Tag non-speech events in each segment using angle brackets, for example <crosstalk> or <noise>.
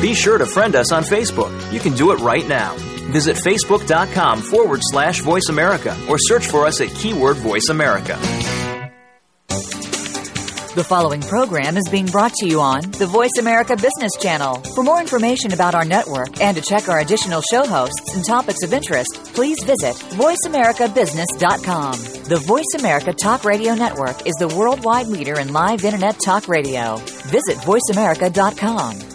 Be sure to friend us on Facebook. You can do it right now. Visit facebook.com forward slash voice America or search for us at keyword voice America. The following program is being brought to you on the Voice America Business Channel. For more information about our network and to check our additional show hosts and topics of interest, please visit VoiceAmericaBusiness.com. The Voice America Talk Radio Network is the worldwide leader in live Internet talk radio. Visit VoiceAmerica.com.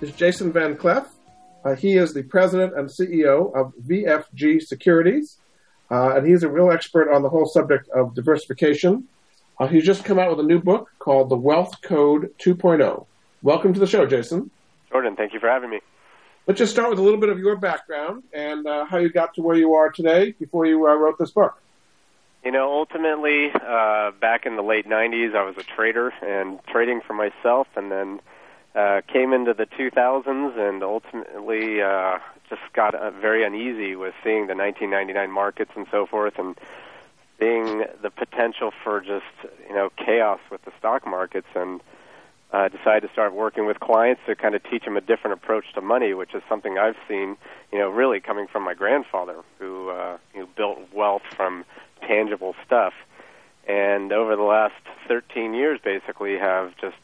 is Jason Vanclef. Uh, he is the president and CEO of VFG Securities, uh, and he's a real expert on the whole subject of diversification. Uh, he's just come out with a new book called The Wealth Code 2.0. Welcome to the show, Jason. Jordan, thank you for having me. Let's just start with a little bit of your background and uh, how you got to where you are today before you uh, wrote this book. You know, ultimately, uh, back in the late 90s, I was a trader and trading for myself, and then uh, came into the 2000s and ultimately uh, just got uh, very uneasy with seeing the 1999 markets and so forth and seeing the potential for just, you know, chaos with the stock markets and uh, decided to start working with clients to kind of teach them a different approach to money, which is something I've seen, you know, really coming from my grandfather, who uh, who built wealth from tangible stuff, and over the last 13 years, basically, have just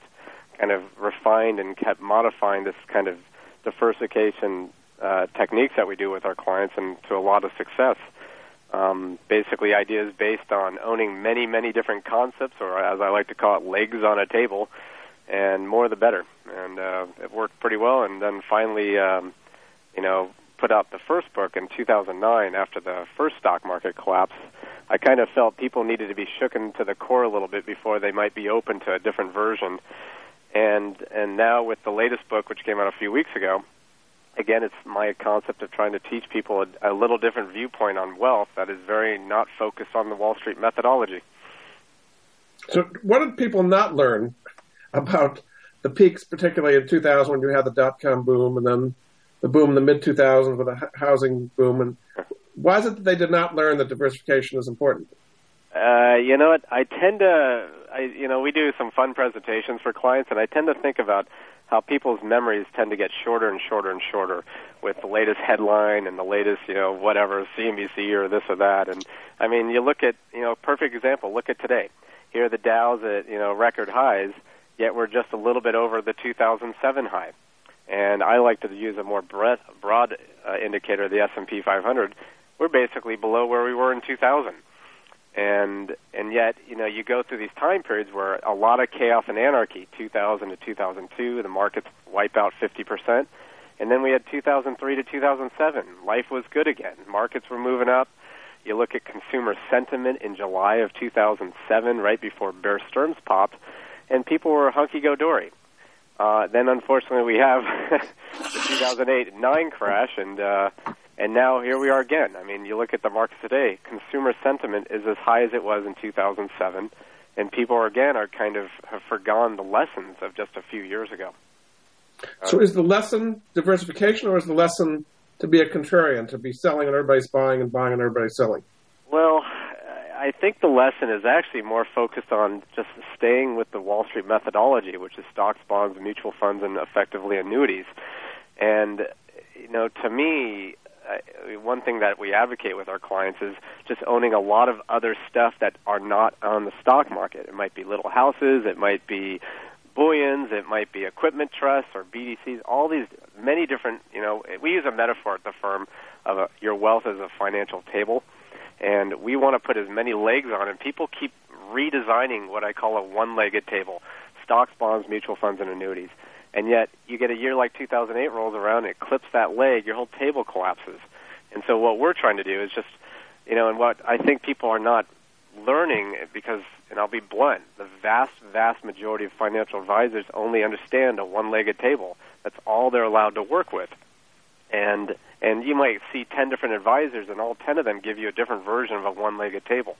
kind of refined and kept modifying this kind of diversification uh, techniques that we do with our clients, and to a lot of success. Um, basically, ideas based on owning many, many different concepts, or as I like to call it, legs on a table and more the better. And uh, it worked pretty well. And then finally, um, you know, put out the first book in 2009 after the first stock market collapse. I kind of felt people needed to be shooken to the core a little bit before they might be open to a different version. And and now with the latest book, which came out a few weeks ago, again, it's my concept of trying to teach people a, a little different viewpoint on wealth that is very not focused on the Wall Street methodology. So, what did people not learn about the peaks, particularly in 2000 when you had the dot com boom, and then the boom in the mid 2000s with the housing boom. And why is it that they did not learn that diversification is important? Uh, you know what? I tend to, I, you know, we do some fun presentations for clients, and I tend to think about how people's memories tend to get shorter and shorter and shorter with the latest headline and the latest, you know, whatever CNBC or this or that. And I mean, you look at, you know, perfect example. Look at today. Here the Dow's at, you know, record highs yet we're just a little bit over the 2007 high. And I like to use a more broad, broad uh, indicator, the S&P 500. We're basically below where we were in 2000. And and yet, you know, you go through these time periods where a lot of chaos and anarchy, 2000 to 2002, the markets wipe out 50%. And then we had 2003 to 2007. Life was good again. Markets were moving up. You look at consumer sentiment in July of 2007, right before Bear Stearns popped and people were hunky go dory. Uh, then unfortunately we have <laughs> the 2008 nine crash, and uh, and now here we are again. I mean, you look at the markets today. Consumer sentiment is as high as it was in 2007, and people are, again are kind of have forgone the lessons of just a few years ago. So, is the lesson diversification, or is the lesson to be a contrarian, to be selling and everybody's buying and buying and everybody's selling? Well, I think the lesson is actually more focused on just staying with the Wall Street methodology, which is stocks, bonds, mutual funds, and effectively annuities. And you know, to me, Uh, one thing that we advocate with our clients is just owning a lot of other stuff that are not on the stock market. It might be little houses, it might be bullions, it might be equipment trusts or BDCs. All these many different. You know, we use a metaphor at the firm of a, your wealth as a financial table and we want to put as many legs on it. People keep redesigning what I call a one-legged table: stocks, bonds, mutual funds, and annuities. And yet, you get a year like 2008 rolls around, it clips that leg, your whole table collapses. And so, what we're trying to do is just, you know, and what I think people are not learning because, and I'll be blunt, the vast, vast majority of financial advisors only understand a one-legged table. That's all they're allowed to work with. and and you might see ten different advisors, and all ten of them give you a different version of a one-legged table.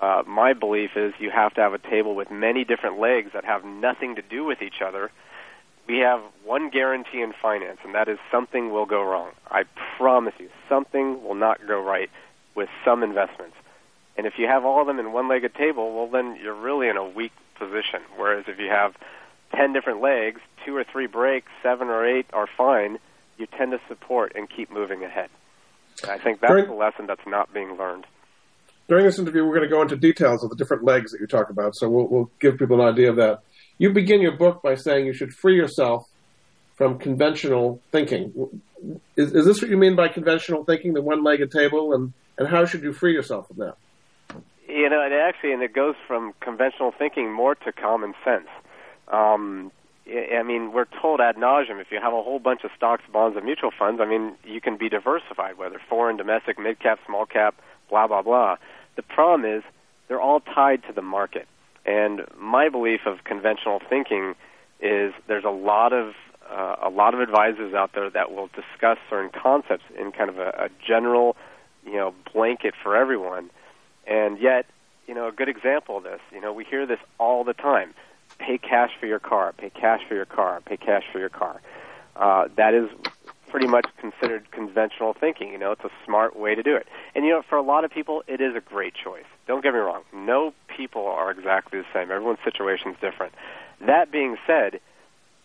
Uh, my belief is you have to have a table with many different legs that have nothing to do with each other. We have one guarantee in finance, and that is something will go wrong. I promise you, something will not go right with some investments. And if you have all of them in one-legged table, well, then you're really in a weak position. Whereas if you have ten different legs, two or three break, seven or eight are fine. You tend to support and keep moving ahead. And I think that's the lesson that's not being learned. During this interview, we're going to go into details of the different legs that you talk about, so we'll, we'll give people an idea of that. You begin your book by saying you should free yourself from conventional thinking. Is, is this what you mean by conventional thinking, the one-legged table, and, and how should you free yourself from that? You know, it actually, and it goes from conventional thinking more to common sense. Um, I mean, we're told ad nauseum if you have a whole bunch of stocks, bonds, and mutual funds. I mean, you can be diversified, whether foreign, domestic, mid cap, small cap, blah blah blah. The problem is they're all tied to the market. And my belief of conventional thinking is there's a lot of uh, a lot of advisors out there that will discuss certain concepts in kind of a, a general, you know, blanket for everyone. And yet, you know, a good example of this, you know, we hear this all the time pay cash for your car, pay cash for your car, pay cash for your car. Uh, that is pretty much considered conventional thinking. You know, it's a smart way to do it. And you know, for a lot of people, it is a great choice. Don't get me wrong. No people are exactly the same. Everyone's situation is different. That being said,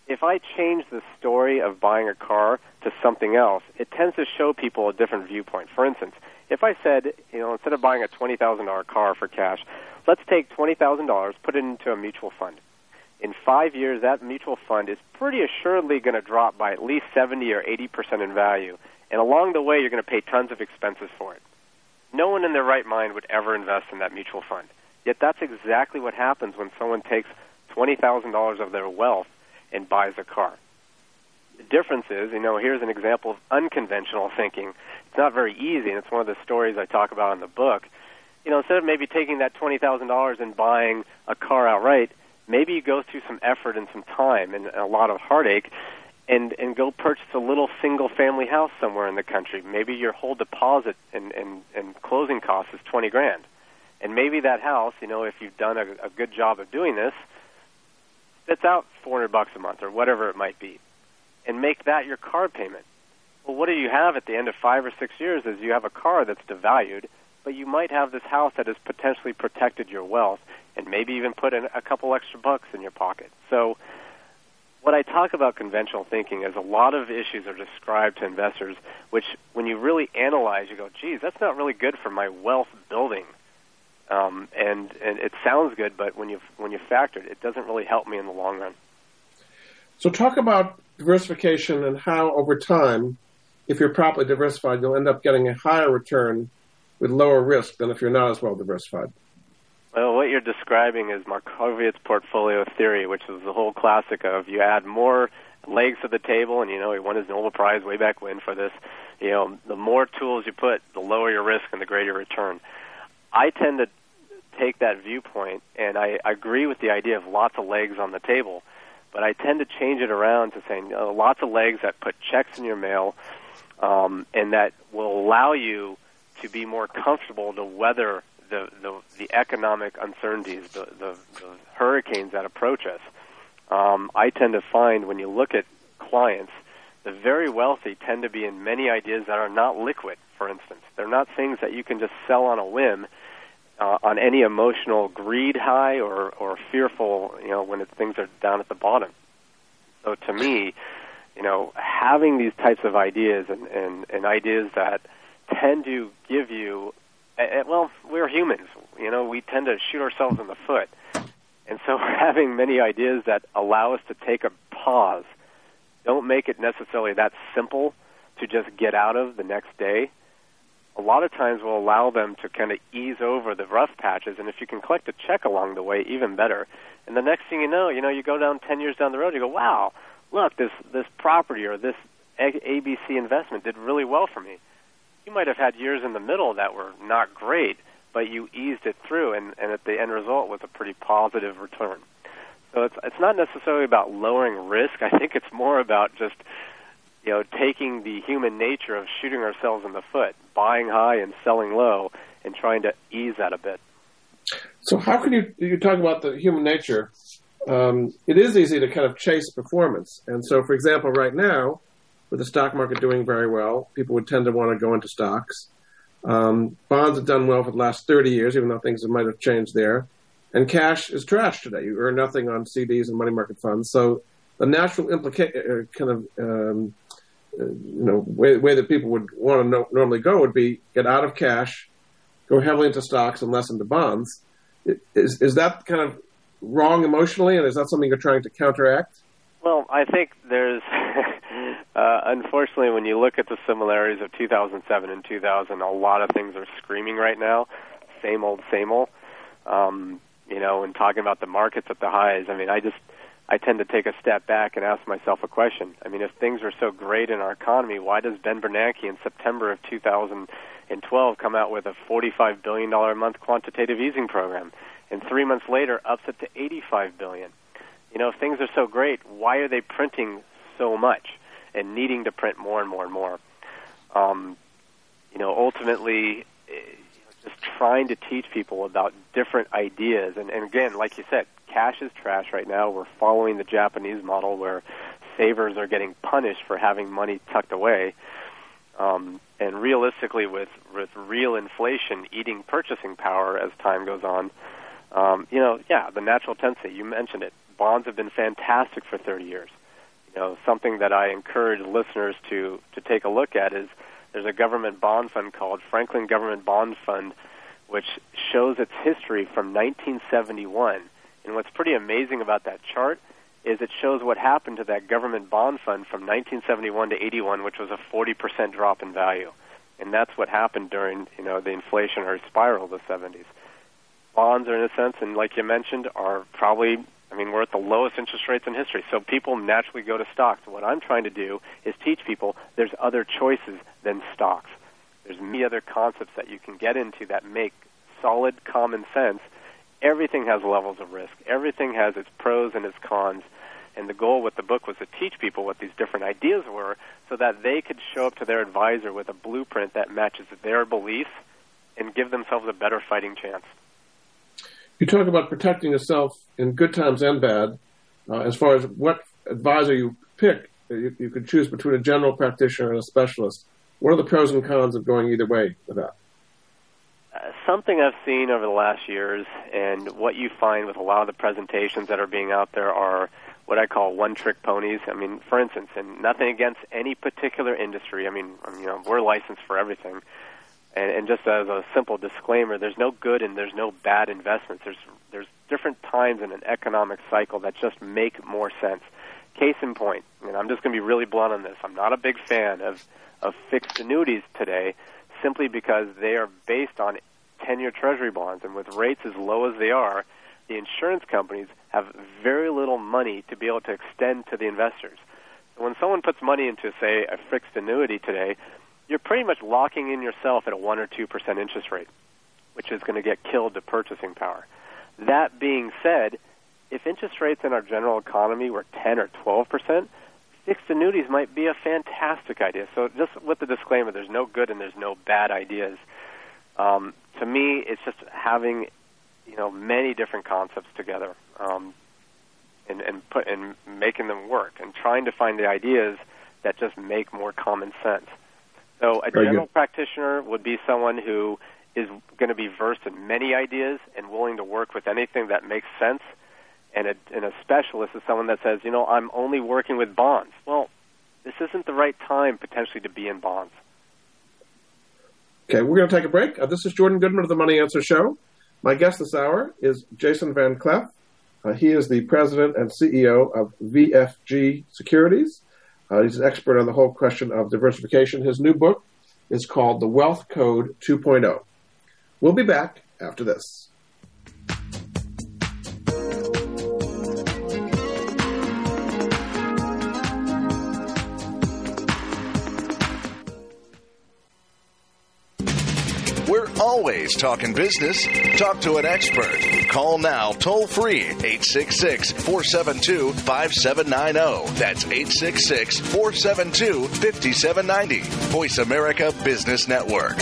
if I change the story of buying a car to something else, it tends to show people a different viewpoint. For instance, if I said, you know, instead of buying a twenty thousand dollar car for cash, let's take twenty thousand dollars, put it into a mutual fund in five years, that mutual fund is pretty assuredly going to drop by at least 70 or 80 percent in value. And along the way, you're going to pay tons of expenses for it. No one in their right mind would ever invest in that mutual fund. Yet that's exactly what happens when someone takes $20,000 of their wealth and buys a car. The difference is, you know, here's an example of unconventional thinking. It's not very easy, and it's one of the stories I talk about in the book. You know, instead of maybe taking that $20,000 and buying a car outright, maybe you go through some effort and some time and a lot of heartache and and go purchase a little single family house somewhere in the country. Maybe your whole deposit and and, and closing cost is twenty grand, and maybe that house, you know, if you've done a, a good job of doing this, it's out four hundred bucks a month or whatever it might be, and make that your car payment. Well, what do you have at the end of five or six years? Is you have a car that's devalued, but you might have this house that has potentially protected your wealth and maybe even put in a couple extra bucks in your pocket. So, what I talk about conventional thinking is a lot of issues are described to investors, which, when you really analyze, you go, "Geez, that's not really good for my wealth building." Um, and and it sounds good, but when you when you factor it, it doesn't really help me in the long run. So, talk about diversification and how, over time, if you're properly diversified, you'll end up getting a higher return with lower risk than if you're not as well diversified. Well, what you're describing is Markowitz's portfolio theory, which is the whole classic of you add more legs to the table, and you know he won his Nobel Prize way back when for this. You know, the more tools you put, the lower your risk and the greater your return. I tend to take that viewpoint, and I, I agree with the idea of lots of legs on the table, but I tend to change it around to saying you know, lots of legs that put checks in your mail, um, and that will allow you to be more comfortable to weather the, the, the economic uncertainties, the, the, the hurricanes that approach us, um, I tend to find when you look at clients, the very wealthy tend to be in many ideas that are not liquid, for instance. They're not things that you can just sell on a whim uh, on any emotional greed high or, or fearful, you know, when it, things are down at the bottom. So to me, you know, having these types of ideas and, and, and ideas that tend to give you well, we're humans. You know, we tend to shoot ourselves in the foot. And so <laughs> having many ideas that allow us to take a pause don't make it necessarily that simple to just get out of the next day. A lot of times will allow them to kind of ease over the rough patches, and if you can collect a check along the way, even better. And the next thing you know, you know, you go down ten years down the road, you go, "Wow, look, this this property or this ABC investment did really well for me." You might have had years in the middle that were not great, but you eased it through, and, and at the end result was a pretty positive return. So it's it's not necessarily about lowering risk. I think it's more about just you know, taking the human nature of shooting ourselves in the foot, buying high and selling low, and trying to ease that a bit. So, how can you you talk about the human nature? Um, it is easy to kind of chase performance, and so, for example, right now, with the stock market doing very well, people would tend to want to go into stocks. Um, bonds have done well for the last 30 years, even though things might have changed there. And cash is trash today. You earn nothing on CDs and money market funds. So the natural implication, uh, kind of, um, uh, you know, way, way that people would want to no- normally go would be get out of cash, go heavily into stocks and less into bonds. Is, is that kind of wrong emotionally, and is that something you're trying to counteract? Well, I think there's, <laughs> uh, unfortunately, when you look at the similarities of 2007 and 2000, a lot of things are screaming right now. Same old, same old. Um, you know, and talking about the markets at the highs, I mean, I just, I tend to take a step back and ask myself a question. I mean, if things are so great in our economy, why does Ben Bernanke in September of 2012 come out with a $45 billion a month quantitative easing program? And three months later, ups it to 85 billion? You know, if things are so great, why are they printing so much and needing to print more and more and more? Um, you know, ultimately, eh, just trying to teach people about different ideas. And, and again, like you said, cash is trash right now. We're following the Japanese model where savers are getting punished for having money tucked away. Um, and realistically, with, with real inflation eating purchasing power as time goes on, um, you know, yeah, the natural tendency, you mentioned it. Bonds have been fantastic for 30 years. Know, something that I encourage listeners to, to take a look at is there's a government bond fund called Franklin Government Bond Fund, which shows its history from 1971. And what's pretty amazing about that chart is it shows what happened to that government bond fund from 1971 to 81, which was a 40% drop in value. And that's what happened during, you know, the inflationary spiral of the 70s bonds are in a sense, and like you mentioned, are probably, I mean, we're at the lowest interest rates in history. So people naturally go to stocks. What I'm trying to do is teach people there's other choices than stocks. There's many other concepts that you can get into that make solid common sense. Everything has levels of risk. Everything has its pros and its cons. And the goal with the book was to teach people what these different ideas were so that they could show up to their advisor with a blueprint that matches their beliefs and give themselves a better fighting chance you talk about protecting yourself in good times and bad. Uh, as far as what advisor you pick, you, you, could choose between a general practitioner and a specialist. What are the pros and cons of going either way with that? Uh, something I've seen over the last years, and what you find with a lot of the presentations that are being out there are what I call one-trick ponies. I mean, for instance, and nothing against any particular industry. I mean, you know, we're licensed for everything. And, and just as a simple disclaimer, there's no good and there's no bad investments. There's there's different times in an economic cycle that just make more sense. Case in point, and I'm just going to be really blunt on this. I'm not a big fan of of fixed annuities today, simply because they are based on 10-year Treasury bonds, and with rates as low as they are, the insurance companies have very little money to be able to extend to the investors. When someone puts money into, say, a fixed annuity today, you're pretty much locking in yourself at a 1 or 2% interest rate, which is going to get killed to purchasing power. That being said, if interest rates in our general economy were 10 or 12%, fixed annuities might be a fantastic idea. So just with the disclaimer, there's no good and there's no bad ideas. Um, to me, it's just having, you know, many different concepts together, um, and and put and making them work, and trying to find the ideas that just make more common sense. So a Very general good. practitioner would be someone who is going to be versed in many ideas and willing to work with anything that makes sense. And a, and a specialist is someone that says, you know, I'm only working with bonds. Well, this isn't the right time potentially to be in bonds. Okay, we're going to take a break. Uh, this is Jordan Goodman of the Money Answer Show. My guest this hour is Jason Vanclef. Uh, he is the president and CEO of VFG Securities. Uh, he's an expert on the whole question of diversification. His new book is called The Wealth Code 2.0. We'll be back after this. Always talking business. Talk to an expert. Call now toll free 866 472 5790. That's 866 472 5790. Voice America Business Network.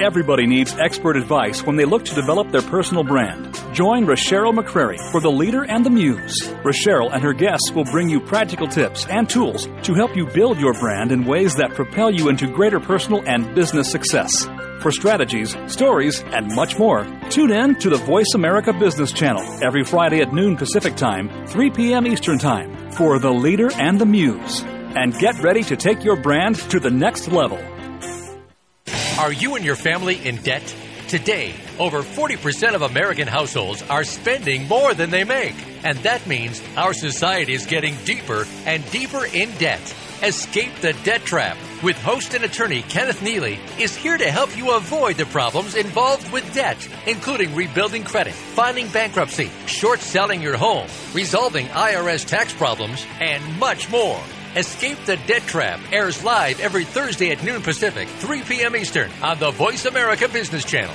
Everybody needs expert advice when they look to develop their personal brand. Join Rochelle McCrary for The Leader and the Muse. Rochelle and her guests will bring you practical tips and tools to help you build your brand in ways that propel you into greater personal and business success. For strategies, stories, and much more, tune in to the Voice America Business Channel every Friday at noon Pacific Time, 3 p.m. Eastern Time for The Leader and the Muse. And get ready to take your brand to the next level. Are you and your family in debt? Today, over 40% of American households are spending more than they make. And that means our society is getting deeper and deeper in debt. Escape the Debt Trap with host and attorney Kenneth Neely is here to help you avoid the problems involved with debt, including rebuilding credit, filing bankruptcy, short selling your home, resolving IRS tax problems, and much more. Escape the Debt Trap airs live every Thursday at noon Pacific, 3 p.m. Eastern on the Voice America Business Channel.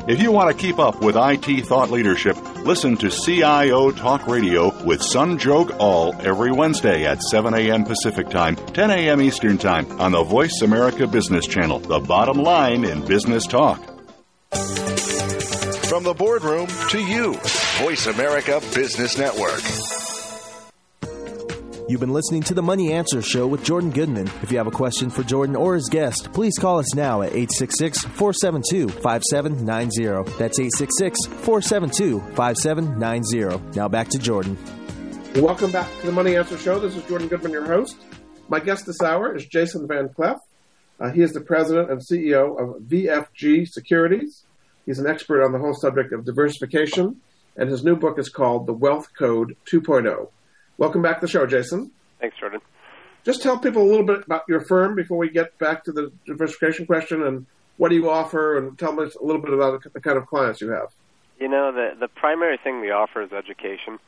If you want to keep up with IT thought leadership, listen to CIO Talk Radio with Sanjog Aul every Wednesday at 7 a.m. Pacific Time, 10 a.m. Eastern Time on the Voice America Business Channel, the bottom line in business talk. From the boardroom to you, Voice America Business Network. You've been listening to the Money Answer Show with Jordan Goodman. If you have a question for Jordan or his guest, please call us now at 866 472 5790. That's 866 472 5790. Now back to Jordan. Welcome back to the Money Answer Show. This is Jordan Goodman, your host. My guest this hour is Jason Vanclef. Uh, he is the president and CEO of VFG Securities. He's an expert on the whole subject of diversification, and his new book is called The Wealth Code 2.0. Welcome back to the show, Jason. Thanks, Jordan. Just tell people a little bit about your firm before we get back to the diversification question and what do you offer, and tell us a little bit about the kind of clients you have. You know, the the primary thing we offer is education,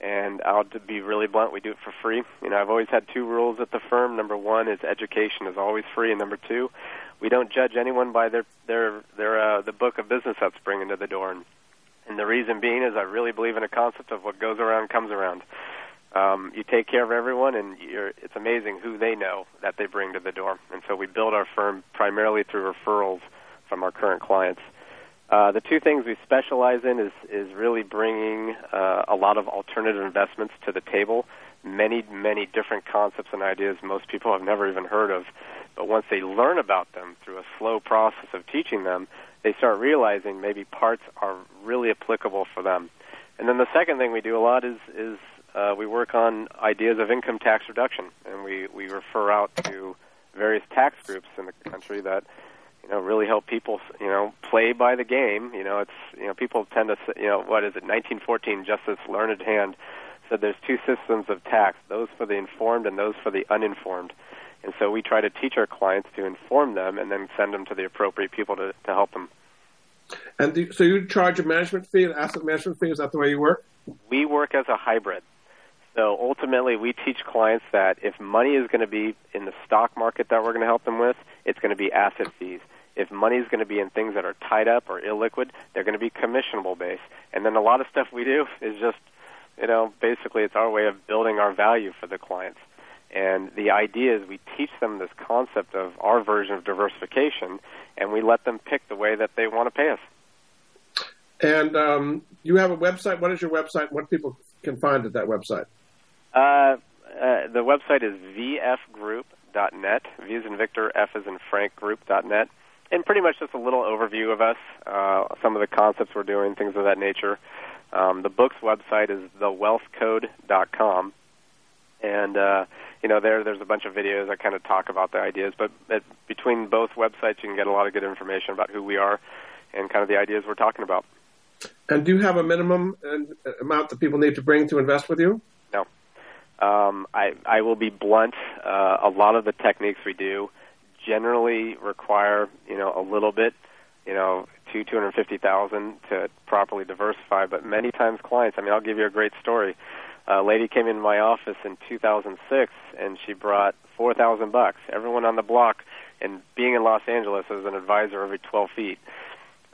and I'll be really blunt. We do it for free. You know, I've always had two rules at the firm. Number one is education is always free, and number two, we don't judge anyone by their their their uh, the book of business that's bringing to the door. And, and the reason being is I really believe in a concept of what goes around comes around um, you take care of everyone, and you're, it's amazing who they know that they bring to the door. And so we build our firm primarily through referrals from our current clients. Uh, the two things we specialize in is is really bringing uh, a lot of alternative investments to the table. Many many different concepts and ideas most people have never even heard of, but once they learn about them through a slow process of teaching them, they start realizing maybe parts are really applicable for them. And then the second thing we do a lot is is uh, we work on ideas of income tax reduction, and we, we refer out to various tax groups in the country that you know really help people you know play by the game. You know, it's you know people tend to you know what is it? 1914 Justice Learned Hand said there's two systems of tax: those for the informed and those for the uninformed. And so we try to teach our clients to inform them and then send them to the appropriate people to, to help them. And do, so you charge a management fee, an asset management fee? Is that the way you work? We work as a hybrid. So ultimately, we teach clients that if money is going to be in the stock market that we're going to help them with, it's going to be asset fees. If money is going to be in things that are tied up or illiquid, they're going to be commissionable based. And then a lot of stuff we do is just, you know, basically it's our way of building our value for the clients. And the idea is we teach them this concept of our version of diversification, and we let them pick the way that they want to pay us. And um, you have a website. What is your website? What people can find at that website? Uh, uh, the website is vfgroup.net. V is in Victor, F is in Frank Group.net. And pretty much just a little overview of us, uh, some of the concepts we're doing, things of that nature. Um, the book's website is thewealthcode.com. And, uh, you know, there there's a bunch of videos that kind of talk about the ideas. But between both websites, you can get a lot of good information about who we are and kind of the ideas we're talking about. And do you have a minimum uh, amount that people need to bring to invest with you? No. Um, I, I will be blunt. Uh, a lot of the techniques we do generally require, you know, a little bit, you know, two, two hundred fifty thousand to properly diversify. But many times, clients. I mean, I'll give you a great story. A lady came into my office in 2006, and she brought four thousand bucks. Everyone on the block, and being in Los Angeles as an advisor every 12 feet,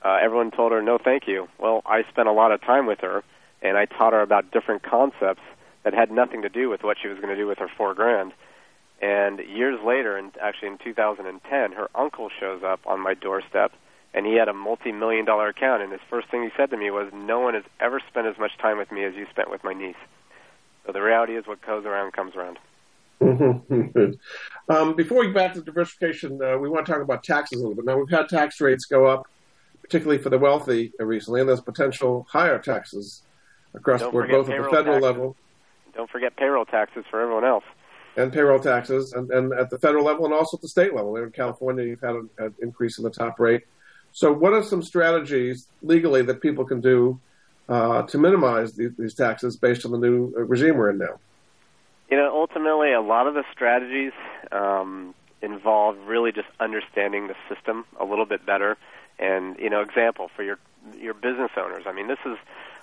uh, everyone told her no, thank you. Well, I spent a lot of time with her, and I taught her about different concepts that had nothing to do with what she was going to do with her four grand. And years later, and actually in 2010, her uncle shows up on my doorstep, and he had a multi-million dollar account. And his first thing he said to me was, "No one has ever spent as much time with me as you spent with my niece." So the reality is, what goes around comes around. <laughs> um, before we get back to diversification, uh, we want to talk about taxes a little bit. Now we've had tax rates go up, particularly for the wealthy recently, and there's potential higher taxes across Don't the board, both at the federal taxes. level Don't forget payroll taxes for everyone else. and payroll taxes, and, and at the federal level and also at the state level. In California, you've had an, an increase in the top rate. So, what are some strategies legally that people can do uh, to minimize these, these taxes based on the new uh, regime we're in now? You know, ultimately, a lot of the strategies um, involve really just understanding the system a little bit better. And you know, example for your your business owners. I mean, this is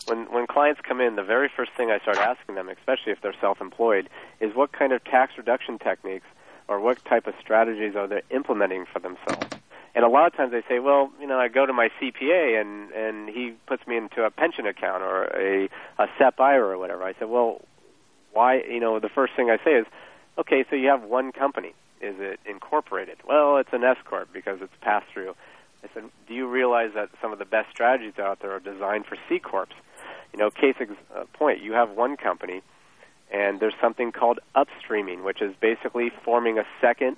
when when clients come in. The very first thing I start asking them, especially if they're self-employed, is what kind of tax reduction techniques or what type of strategies are they implementing for themselves. And a lot of times they say, well, you know, I go to my CPA and and he puts me into a pension account or a a SEP IRA or whatever. I said, well, why? You know, the first thing I say is, okay, so you have one company. Is it incorporated? Well, it's an S corp because it's pass through. I said, do you realize that some of the best strategies out there are designed for C corps? You know, case ex- uh, point, you have one company, and there's something called upstreaming, which is basically forming a second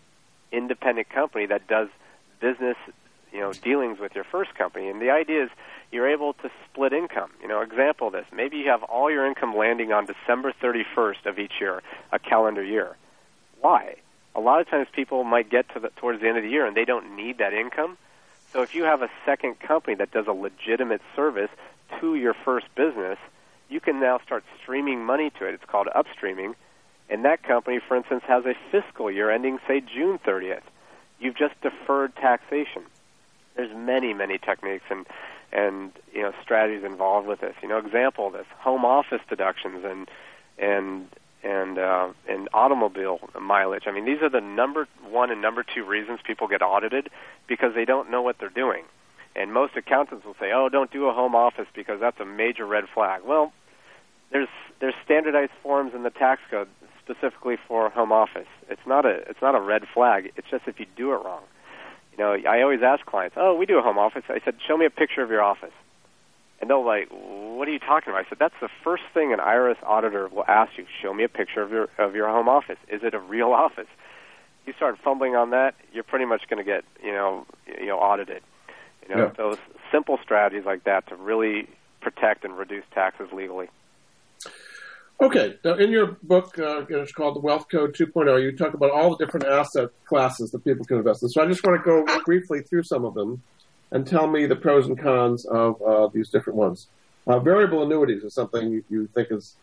independent company that does business, you know, dealings with your first company. And the idea is you're able to split income. You know, example of this, maybe you have all your income landing on December 31st of each year, a calendar year. Why? A lot of times people might get to the, towards the end of the year and they don't need that income. So if you have a second company that does a legitimate service to your first business, you can now start streaming money to it. It's called upstreaming. And that company, for instance, has a fiscal year ending, say, June 30th. You've just deferred taxation. There's many, many techniques and and you know strategies involved with this. You know, example of this: home office deductions and and and uh, and automobile mileage. I mean, these are the number one and number two reasons people get audited because they don't know what they're doing. And most accountants will say, "Oh, don't do a home office because that's a major red flag." Well, there's there's standardized forms in the tax code specifically for home office. It's not a it's not a red flag. It's just if you do it wrong. You know, I always ask clients, "Oh, we do a home office." I said, "Show me a picture of your office." And they'll like, "What are you talking about?" I said, "That's the first thing an IRS auditor will ask you. Show me a picture of your of your home office. Is it a real <laughs> office?" You start fumbling on that, you're pretty much going to get, you know, you know, audited. You know, Yeah. those simple strategies like that to really protect and reduce taxes legally. Okay, now in your book, uh, it's called The Wealth Code 2.0, you talk about all the different asset classes that people can invest in. So I just want to go briefly through some of them and tell me the pros and cons of uh, these different ones. Uh, variable annuities is something you, you think is,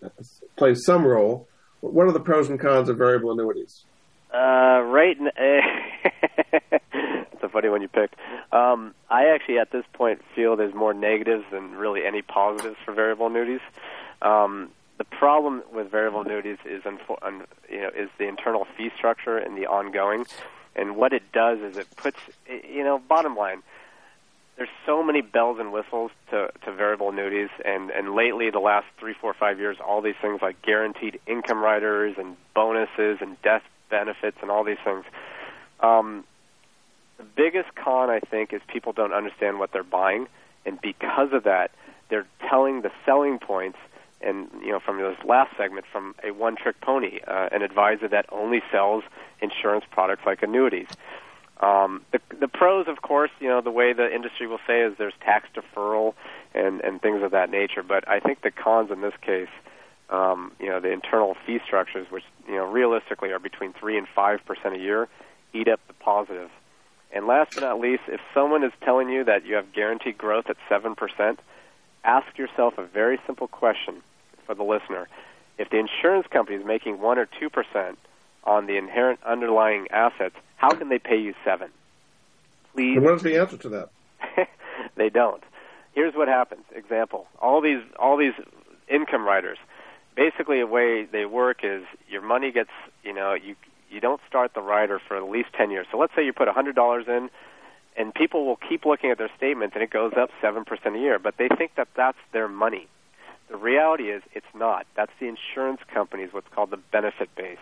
plays some role. What are the pros and cons of variable annuities? Uh, right. N- <laughs> it's a funny one you picked. Um, I actually, at this point, feel there's more negatives than really any positives for variable annuities. Um, the problem with variable annuities is, you know, is the internal fee structure and the ongoing. And what it does is it puts, you know, bottom line, there's so many bells and whistles to, to variable annuities, and, and lately, the last three, four, five years, all these things like guaranteed income riders and bonuses and death benefits and all these things. Um, the biggest con, I think, is people don't understand what they're buying, and because of that, they're telling the selling points. And you know, from this last segment, from a one-trick pony, uh, an advisor that only sells insurance products like annuities. Um, the, the pros, of course, you know, the way the industry will say is there's tax deferral and, and things of that nature. But I think the cons in this case, um, you know, the internal fee structures, which you know realistically are between three and five percent a year, eat up the positive. And last but not least, if someone is telling you that you have guaranteed growth at seven percent, ask yourself a very simple question for the listener: If the insurance company is making 1 or 2% on the inherent underlying assets, how can they pay you 7 Please. And what is the answer to that? <laughs> they don't. Here's what happens. Example: all these all these income riders. Basically, the way they work is your money gets you know you you don't start the rider for at least ten years. So let's say you put a hundred dollars in, and people will keep looking at their statements, and it goes up seven percent a year. But they think that that's their money. The reality is it's not. That's the insurance company's what's called the benefit base.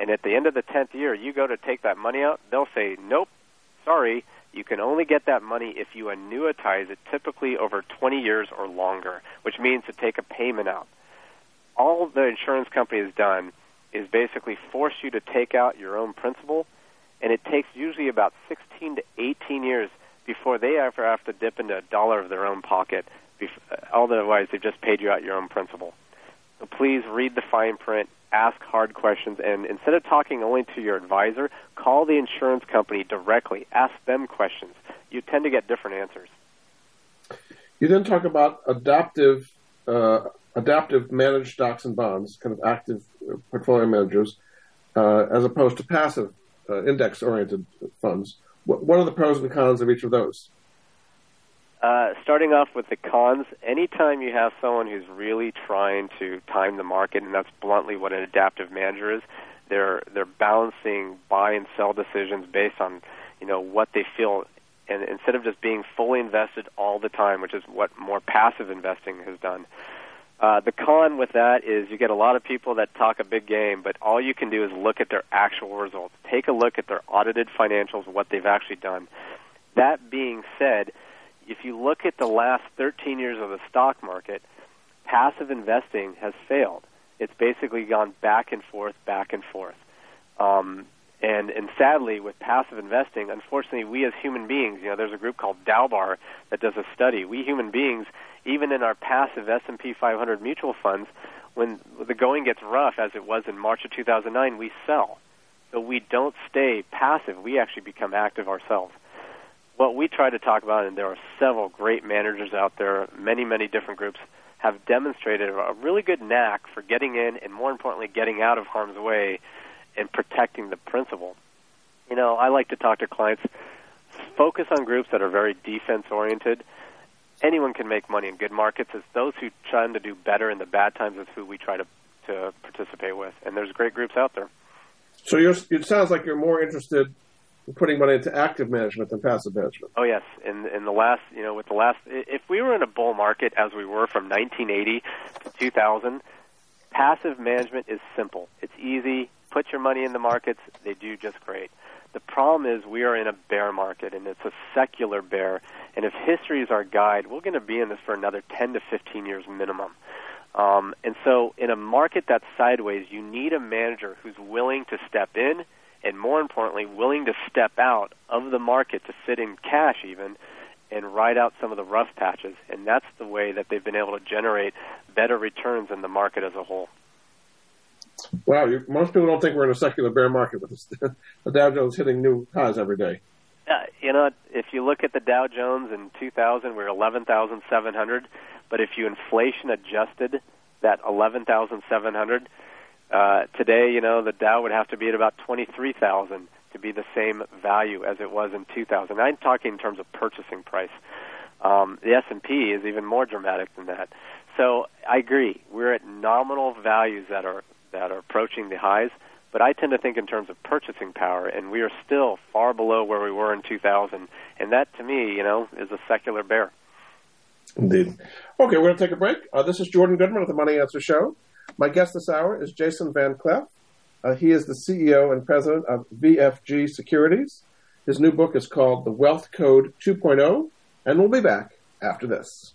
And at the end of the tenth year, you go to take that money out, they'll say, "Nope, sorry." You can only get that money if you annuitize it, typically over 20 years or longer, which means to take a payment out. All the insurance company has done is basically force you to take out your own principal, and it takes usually about 16 to 18 years before they ever have to dip into a dollar of their own pocket. Otherwise, they've just paid you out your own principal. So please read the fine print, ask hard questions, and instead of talking only to your advisor, call the insurance company directly. Ask them questions. You tend to get different answers. You then talk about adaptive, uh, adaptive managed stocks and bonds, kind of active portfolio managers, uh, as opposed to passive uh, index-oriented funds. What, what are the pros and cons of each of those? Uh, starting off with the cons, anytime you have someone who's really trying to time the market, and that's bluntly what an adaptive manager is, they're they're balancing buy and sell decisions based on you know what they feel, and instead of just being fully invested all the time, which is what more passive investing has done. Uh, the con with that is you get a lot of people that talk a big game, but all you can do is look at their actual results. Take a look at their audited financials, what they've actually done. That being said, if you look at the last 13 years of the stock market, passive investing has failed. It's basically gone back and forth, back and forth. Um, and and sadly, with passive investing, unfortunately, we as human beings, you know, there's a group called Dalbar that does a study. We human beings, even in our passive S&P 500 mutual funds, when the going gets rough, as it was in March of 2009, we sell. So we don't stay passive. We actually become active ourselves what we try to talk about, and there are several great managers out there, many, many different groups, have demonstrated a really good knack for getting in and, more importantly, getting out of harm's way and protecting the principal. You know, I like to talk to clients, focus on groups that are very defense oriented. Anyone can make money in good markets. It's those who try to do better in the bad times is who we try to, to participate with. And there's great groups out there. So it sounds like you're more interested putting money into active management than passive management. Oh yes, in in the last, you know, with the last, if we were in a bull market as we were from 1980 to 2000, passive management is simple. It's easy. Put your money in the markets; they do just great. The problem is we are in a bear market, and it's a secular bear. And if history is our guide, we're going to be in this for another 10 to 15 years minimum. Um, and so, in a market that's sideways, you need a manager who's willing to step in and more importantly, willing to step out of the market to sit in cash even and ride out some of the rough patches. And that's the way that they've been able to generate better returns in the market as a whole. Wow, you, most people don't think we're in a secular bear market with <laughs> the Dow Jones hitting new highs every day. Uh, you know, if you look at the Dow Jones in 2000, we are 11,700. But if you inflation adjusted that 11,700, uh, today, you know, the Dow would have to be at about 23,000 to be the same value as it was in 2000. I'm talking in terms of purchasing price. Um, the S&P is even more dramatic than that. So I agree. We're at nominal values that are that are approaching the highs, but I tend to think in terms of purchasing power, and we are still far below where we were in 2000. And that, to me, you know, is a secular bear. Indeed. Okay, we're going to take a break. Uh, this is Jordan Goodman of the Money Answer Show. My guest this hour is Jason Vanclef. Uh, he is the CEO and president of VFG Securities. His new book is called The Wealth Code 2.0, and we'll be back after this.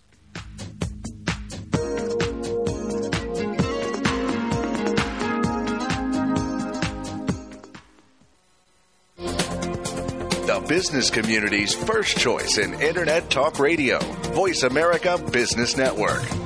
The business community's first choice in Internet Talk Radio, Voice America Business Network.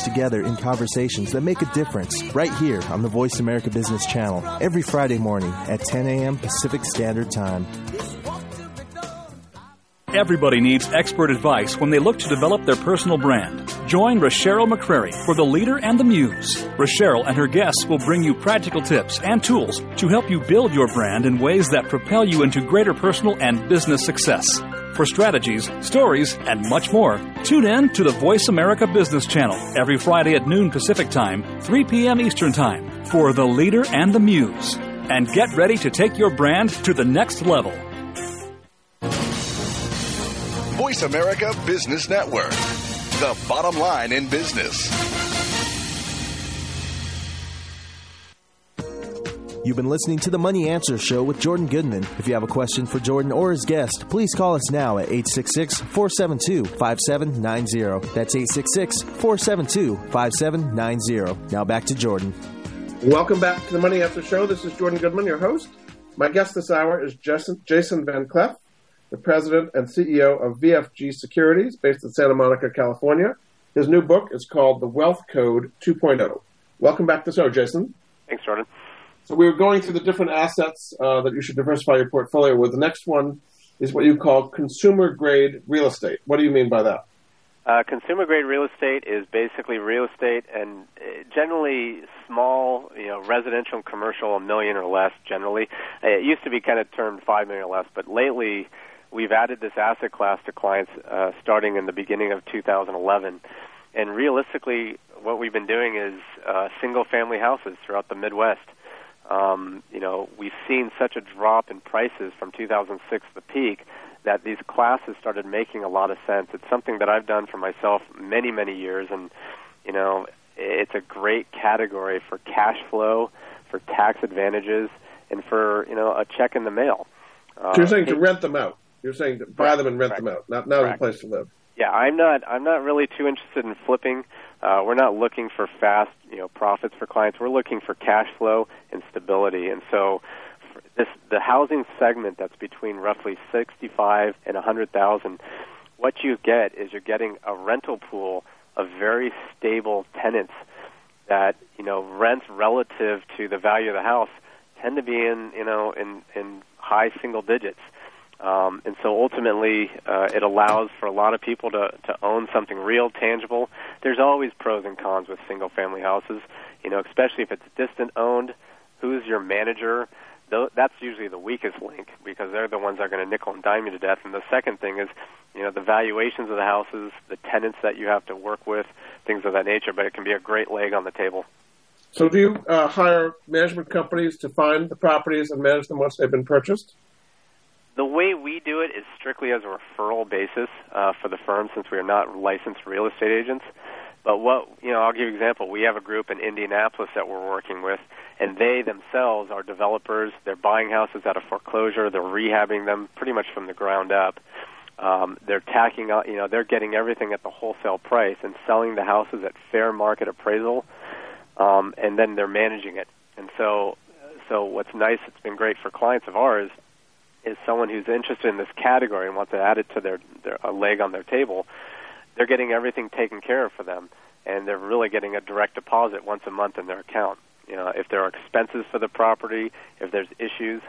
together in conversations that make a difference right here on the Voice America Business Channel every Friday morning at 10 a.m. Pacific Standard Time. Everybody needs expert advice when they look to develop their personal brand. Join Rochelle McCrary for the leader and the muse. Rochelle and her guests will bring you practical tips and tools to help you build your brand in ways that propel you into greater personal and business success. For strategies, stories, and much more, tune in to the Voice America Business Channel every Friday at noon Pacific Time, 3 p.m. Eastern Time for The Leader and the Muse. And get ready to take your brand to the next level. Voice America Business Network, the bottom line in business. You've been listening to the Money Answer Show with Jordan Goodman. If you have a question for Jordan or his guest, please call us now at 866 472 5790. That's 866 472 5790. Now back to Jordan. Welcome back to the Money Answer Show. This is Jordan Goodman, your host. My guest this hour is Jason, Jason Vanclef, the president and CEO of VFG Securities, based in Santa Monica, California. His new book is called The Wealth Code 2.0. Welcome back to the show, Jason. Thanks, Jordan. So we were going through the different assets uh, that you should diversify your portfolio with. The next one is what you call consumer grade real estate. What do you mean by that? Uh, consumer grade real estate is basically real estate and uh, generally small, you know, residential commercial, a million or less generally. Uh, it used to be kind of termed five million or less, but lately we've added this asset class to clients uh, starting in the beginning of 2011. And realistically, what we've been doing is uh, single family houses throughout the Midwest. Um, you know, we've seen such a drop in prices from 2006, the peak, that these classes started making a lot of sense. It's something that I've done for myself many, many years, and you know, it's a great category for cash flow, for tax advantages, and for you know a check in the mail. Uh, so you're saying to rent them out. You're saying to buy them and rent Correct. them out, not not as a place to live. Yeah, I'm not. I'm not really too interested in flipping. Uh, we're not looking for fast, you know, profits for clients. We're looking for cash flow and And so, this the housing segment that's between roughly 65 and 100,000. What you get is you're getting a rental pool of very stable tenants that you know rents relative to the value of the house tend to be in you know in in high single digits. Um, and so ultimately, uh, it allows for a lot of people to, to own something real, tangible. There's always pros and cons with single family houses, you know, especially if it's distant owned. Who's your manager? That's usually the weakest link because they're the ones that are going to nickel and dime you to death. And the second thing is, you know, the valuations of the houses, the tenants that you have to work with, things of that nature. But it can be a great leg on the table. So do you uh, hire management companies to find the properties and manage them once they've been purchased? The way we do it is strictly as a referral basis uh, for the firm, since we are not licensed real estate agents. But what you know, I'll give you an example. We have a group in Indianapolis that we're working with, and they themselves are developers. They're buying houses out of foreclosure. They're rehabbing them pretty much from the ground up. Um, they're tacking out, you know, they're getting everything at the wholesale price and selling the houses at fair market appraisal, um, and then they're managing it. And so, so what's nice, it's been great for clients of ours, is someone who's interested in this category and wants to add it to their, their a leg on their table. They're getting everything taken care of for them, and they're really getting a direct deposit once a month in their account. You know, if there are expenses for the property, if there's issues,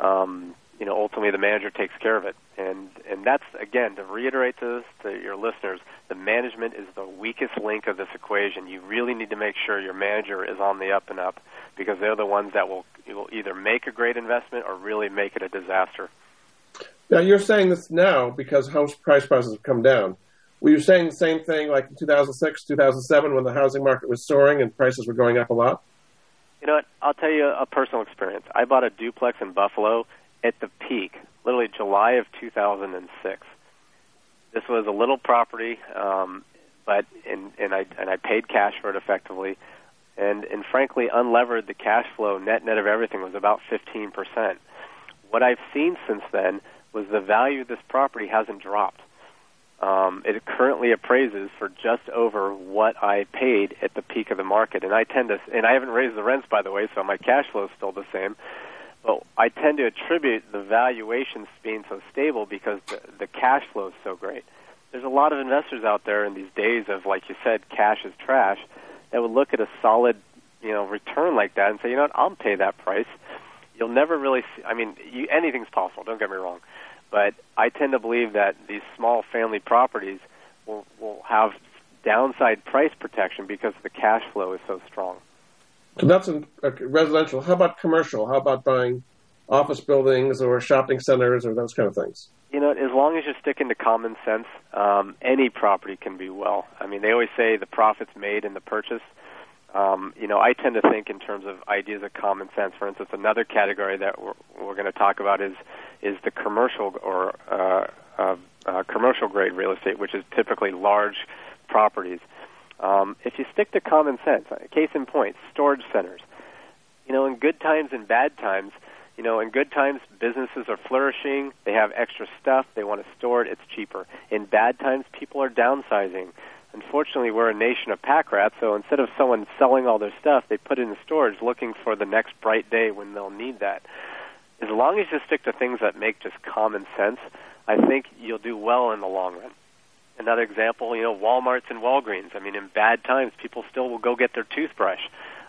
um, you know, ultimately the manager takes care of it. And and that's again to reiterate this to your listeners, the management is the weakest link of this equation. You really need to make sure your manager is on the up and up because they're the ones that will will either make a great investment or really make it a disaster. Now you're saying this now because house price prices have come down. Were you saying the same thing like in 2006, 2007 when the housing market was soaring and prices were going up a lot? You know what? I'll tell you a personal experience. I bought a duplex in Buffalo at the peak, literally July of 2006. This was a little property, um, but and and I and I paid cash for it effectively, and and frankly, unlevered the cash flow net net of everything was about fifteen percent. What I've seen since then was the value of this property hasn't dropped. Um, it currently appraises for just over what I paid at the peak of the market, and I tend to, and I haven't raised the rents by the way, so my cash flow is still the same. But I tend to attribute the valuations being so stable because the, the cash flow is so great. There's a lot of investors out there in these days of, like you said, cash is trash, that would look at a solid, you know, return like that and say, you know what, I'll pay that price. You'll never really see. I mean, you, anything's possible. Don't get me wrong, but I tend to believe that these small family properties will will have downside price protection because the cash flow is so strong. So that's in uh, residential. How about commercial? How about buying office buildings or shopping centers or those kind of things? You know, as long as you're sticking to common sense, um, any property can be well. I mean, they always say the profit's made in the purchase. Um, you know, I tend to think in terms of ideas of common sense. For instance, another category that we're, we're going to talk about is is the commercial or uh, uh, uh, commercial grade real estate, which is typically large properties. Um, if you stick to common sense, uh, case in point, storage centers. You know, in good times and bad times, you know, in good times, businesses are flourishing. They have extra stuff. They want to store it. It's cheaper. In bad times, people are downsizing. Unfortunately, we're a nation of pack rats, so instead of someone selling all their stuff, they put it in storage looking for the next bright day when they'll need that. As long as you stick to things that make just common sense, I think you'll do well in the long run. Another example, you know, Walmarts and Walgreens. I mean, in bad times, people still will go get their toothbrush.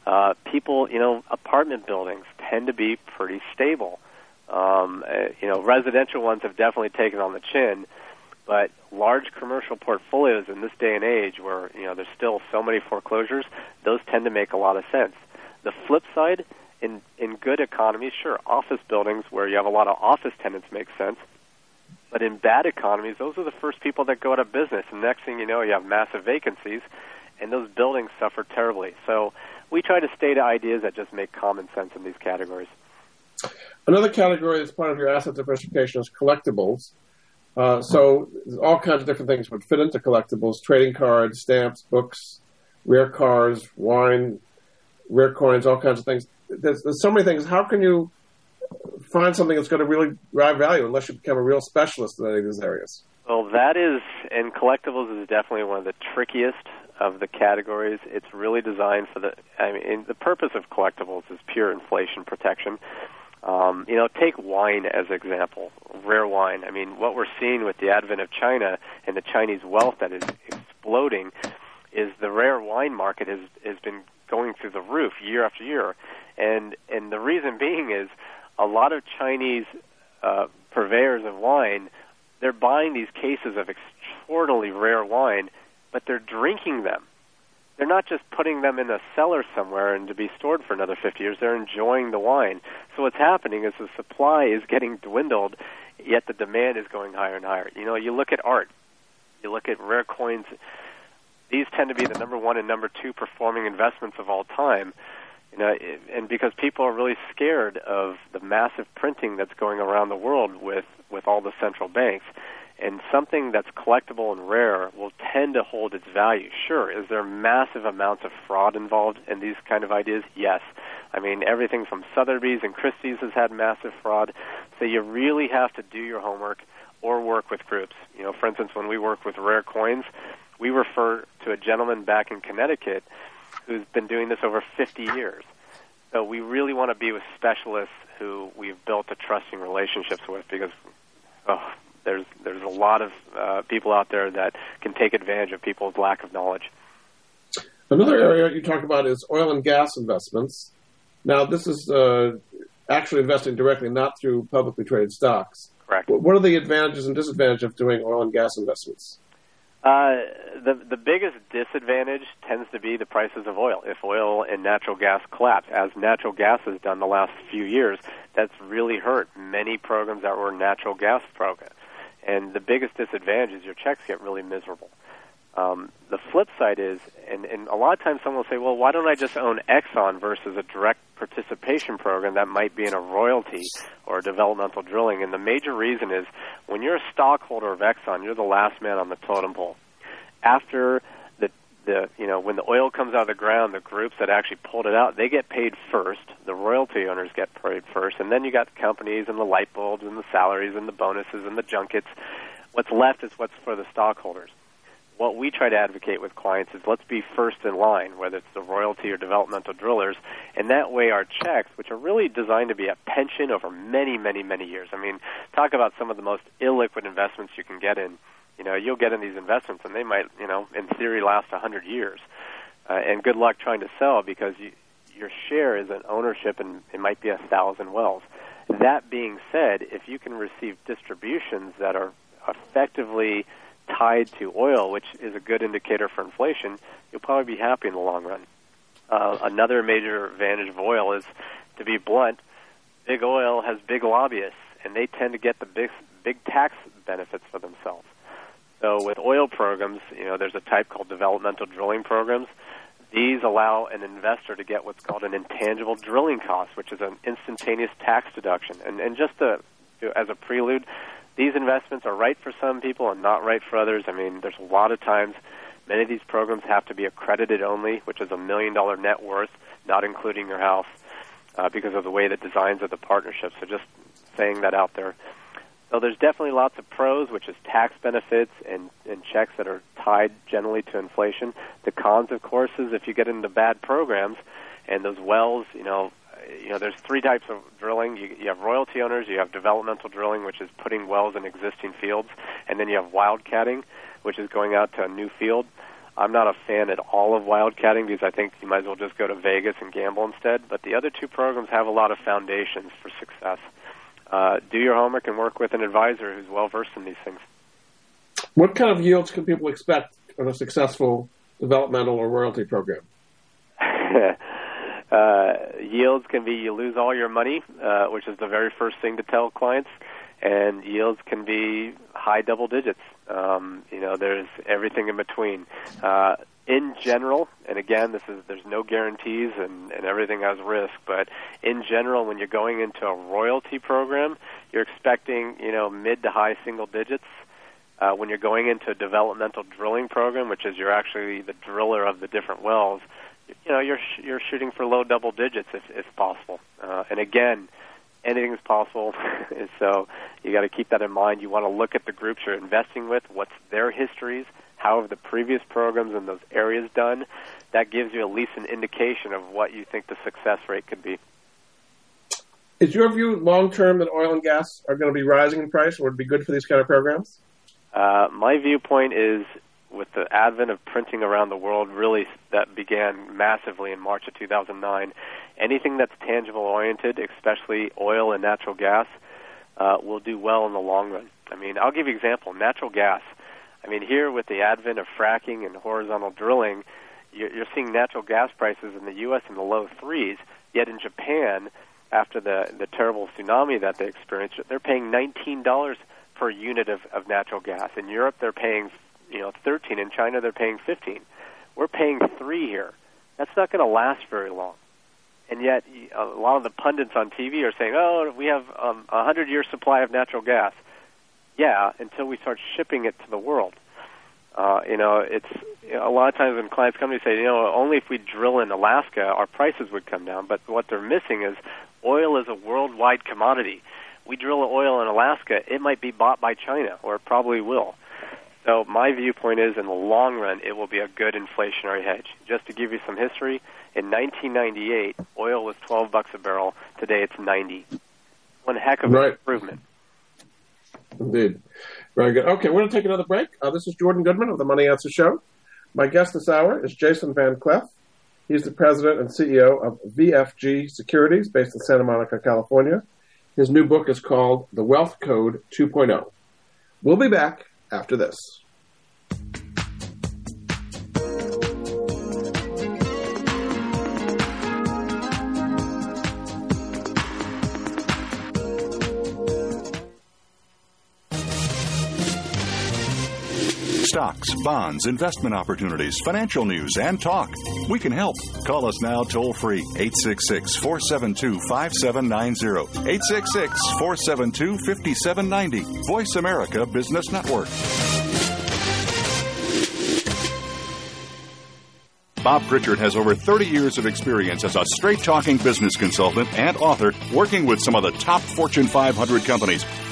Uh, people, you know, apartment buildings tend to be pretty stable. Um, uh, you know, residential ones have definitely taken on the chin, but large commercial portfolios in this day and age, where you know there's still so many foreclosures, those tend to make a lot of sense. The flip side, in in good economies, sure, office buildings where you have a lot of office tenants make sense. But in bad economies, those are the first people that go out of business. And next thing you know, you have massive vacancies, and those buildings suffer terribly. So we try to stay to ideas that just make common sense in these categories. Another category that's part of your asset diversification is collectibles. Uh, so all kinds of different things would fit into collectibles: trading cards, stamps, books, rare cars, wine, rare coins, all kinds of things. There's, there's so many things. How can you find something that's going to really drive value unless you become a real specialist in any of these areas? Well, that is, and collectibles is definitely one of the trickiest of the categories. It's really designed for the. I mean, the purpose of collectibles is pure inflation protection. Um, you know, take wine as an example, rare wine. I mean, what we're seeing with the advent of China and the Chinese wealth that is exploding is the rare wine market has has been going through the roof year after year, and and the reason being is a lot of Chinese uh, purveyors of wine, they're buying these cases of extraordinarily rare wine but they're drinking them. They're not just putting them in a cellar somewhere and to be stored for another 50 years. They're enjoying the wine. So what's happening is the supply is getting dwindled, yet the demand is going higher and higher. You know, you look at art, you look at rare coins. These tend to be the number one and number two performing investments of all time. You know, and because people are really scared of the massive printing that's going around the world with with all the central banks and something that's collectible and rare will tend to hold its value. Sure, is there massive amounts of fraud involved in these kind of ideas? Yes. I mean, everything from Sotheby's and Christie's has had massive fraud. So you really have to do your homework or work with groups. You know, for instance, when we work with rare coins, we refer to a gentleman back in Connecticut who's been doing this over 50 years. So we really want to be with specialists who we've built a trusting relationships with because oh, there's there's a lot of uh, people out there that can take advantage of people's lack of knowledge. Another area you talk about is oil and gas investments. Now, this is uh, actually investing directly, not through publicly traded stocks. Correct. What are the advantages and disadvantages of doing oil and gas investments? Uh, the the biggest disadvantage tends to be the prices of oil. If oil and natural gas collapse, as natural gas has done the last few years, that's really hurt many programs that were natural gas programs. And the biggest disadvantage is your checks get really miserable. Um, the flip side is, and, and a lot of times someone will say, well, why don't I just own Exxon versus a direct participation program that might be in a royalty or developmental drilling? And the major reason is when you're a stockholder of Exxon, you're the last man on the totem pole. After the you know when the oil comes out of the ground, the groups that actually pulled it out, they get paid first. The royalty owners get paid first, and then you got the companies and the light bulbs and the salaries and the bonuses and the junkets. What's left is what's for the stockholders. What we try to advocate with clients is let's be first in line, whether it's the royalty or developmental drillers, and that way our checks, which are really designed to be a pension over many, many, many years. I mean, talk about some of the most illiquid investments you can get in you know, you'll get in these investments, and they might, you know, in theory, last a hundred years. Uh, and good luck trying to sell because you, your share is an ownership, and it might be a thousand wells. That being said, if you can receive distributions that are effectively tied to oil, which is a good indicator for inflation, you'll probably be happy in the long run. Uh, another major advantage of oil is, to be blunt, big oil has big lobbyists, and they tend to get the big, big tax benefits for themselves. So with oil programs, you know, there's a type called developmental drilling programs. These allow an investor to get what's called an intangible drilling cost, which is an instantaneous tax deduction. And, and just to, as a prelude, these investments are right for some people and not right for others. I mean, there's a lot of times many of these programs have to be accredited only, which is a million dollar net worth, not including your house, uh, because of the way the designs of the partnership. So just saying that out there. So there's definitely lots of pros, which is tax benefits and, and checks that are tied generally to inflation. The cons, of course, is if you get into bad programs and those wells, you know, you know, there's three types of drilling. You, you have royalty owners, you have developmental drilling, which is putting wells in existing fields, and then you have wildcatting, which is going out to a new field. I'm not a fan at all of wildcatting because I think you might as well just go to Vegas and gamble instead. But the other two programs have a lot of foundations for success uh, do your homework and work with an advisor who's well versed in these things. What kind of yields can people expect on a successful developmental or royalty program? <laughs> uh, yields can be you lose all your money, uh, which is the very first thing to tell clients, and yields can be high double digits. Um, you know, there's everything in between. Uh, in general, and again, this is there's no guarantees and, and everything has risk, but in general, when you're going into a royalty program, you're expecting you know mid to high single digits. Uh, when you're going into a developmental drilling program, which is you're actually the driller of the different wells, you know you're sh- you're shooting for low double digits if if possible. Uh, and again, anything is possible. <laughs> so you got to keep that in mind. You want to look at the groups you're investing with, what's their histories, how have the previous programs in those areas done? That gives you at least an indication of what you think the success rate could be. Is your view long term that oil and gas are going to be rising in price or would be good for these kind of programs? Uh, my viewpoint is with the advent of printing around the world, really that began massively in March of 2009. Anything that's tangible oriented, especially oil and natural gas, uh, will do well in the long run. I mean, I'll give you an example. Natural gas. I mean, here with the advent of fracking and horizontal drilling, you're, seeing natural gas prices in the U.S. in the low threes. Yet in Japan, after the the terrible tsunami that they experienced, they're paying nineteen dollars per unit of, of natural gas. In Europe, they're paying you know thirteen. In China, they're paying fifteen. We're paying three here. That's not going to last very long. And yet, a lot of the pundits on TV are saying, "Oh, we have um, a hundred-year supply of natural gas." Yeah, until we start shipping it to the world. Uh, you know, it's you know, a lot of times when clients come to me say, you know, only if we drill in Alaska, our prices would come down. But what they're missing is oil is a worldwide commodity. We drill oil in Alaska, it might be bought by China, or it probably will. So my viewpoint is, in the long run, it will be a good inflationary hedge. Just to give you some history, in 1998, oil was 12 bucks a barrel. Today, it's 90. One heck of an right. improvement. Indeed. Very good. Okay, we're going to take another break. Uh, this is Jordan Goodman of the Money Answer Show. My guest this hour is Jason Vanclef. He's the president and CEO of VFG Securities based in Santa Monica, California. His new book is called The Wealth Code 2.0. We'll be back after this. Stocks, bonds, investment opportunities, financial news, and talk. We can help. Call us now toll free 866 472 5790. 866 472 5790. Voice America Business Network. Bob Pritchard has over 30 years of experience as a straight talking business consultant and author working with some of the top Fortune 500 companies.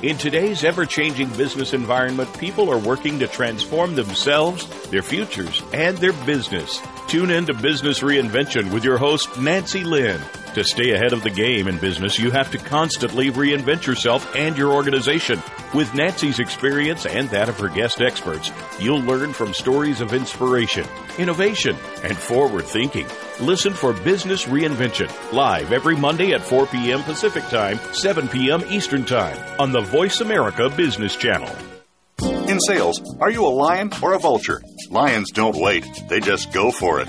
In today's ever changing business environment, people are working to transform themselves, their futures, and their business. Tune in to Business Reinvention with your host, Nancy Lynn. To stay ahead of the game in business, you have to constantly reinvent yourself and your organization. With Nancy's experience and that of her guest experts, you'll learn from stories of inspiration, innovation, and forward thinking. Listen for Business Reinvention live every Monday at 4 p.m. Pacific Time, 7 p.m. Eastern Time on the Voice America Business Channel. In sales, are you a lion or a vulture? Lions don't wait, they just go for it.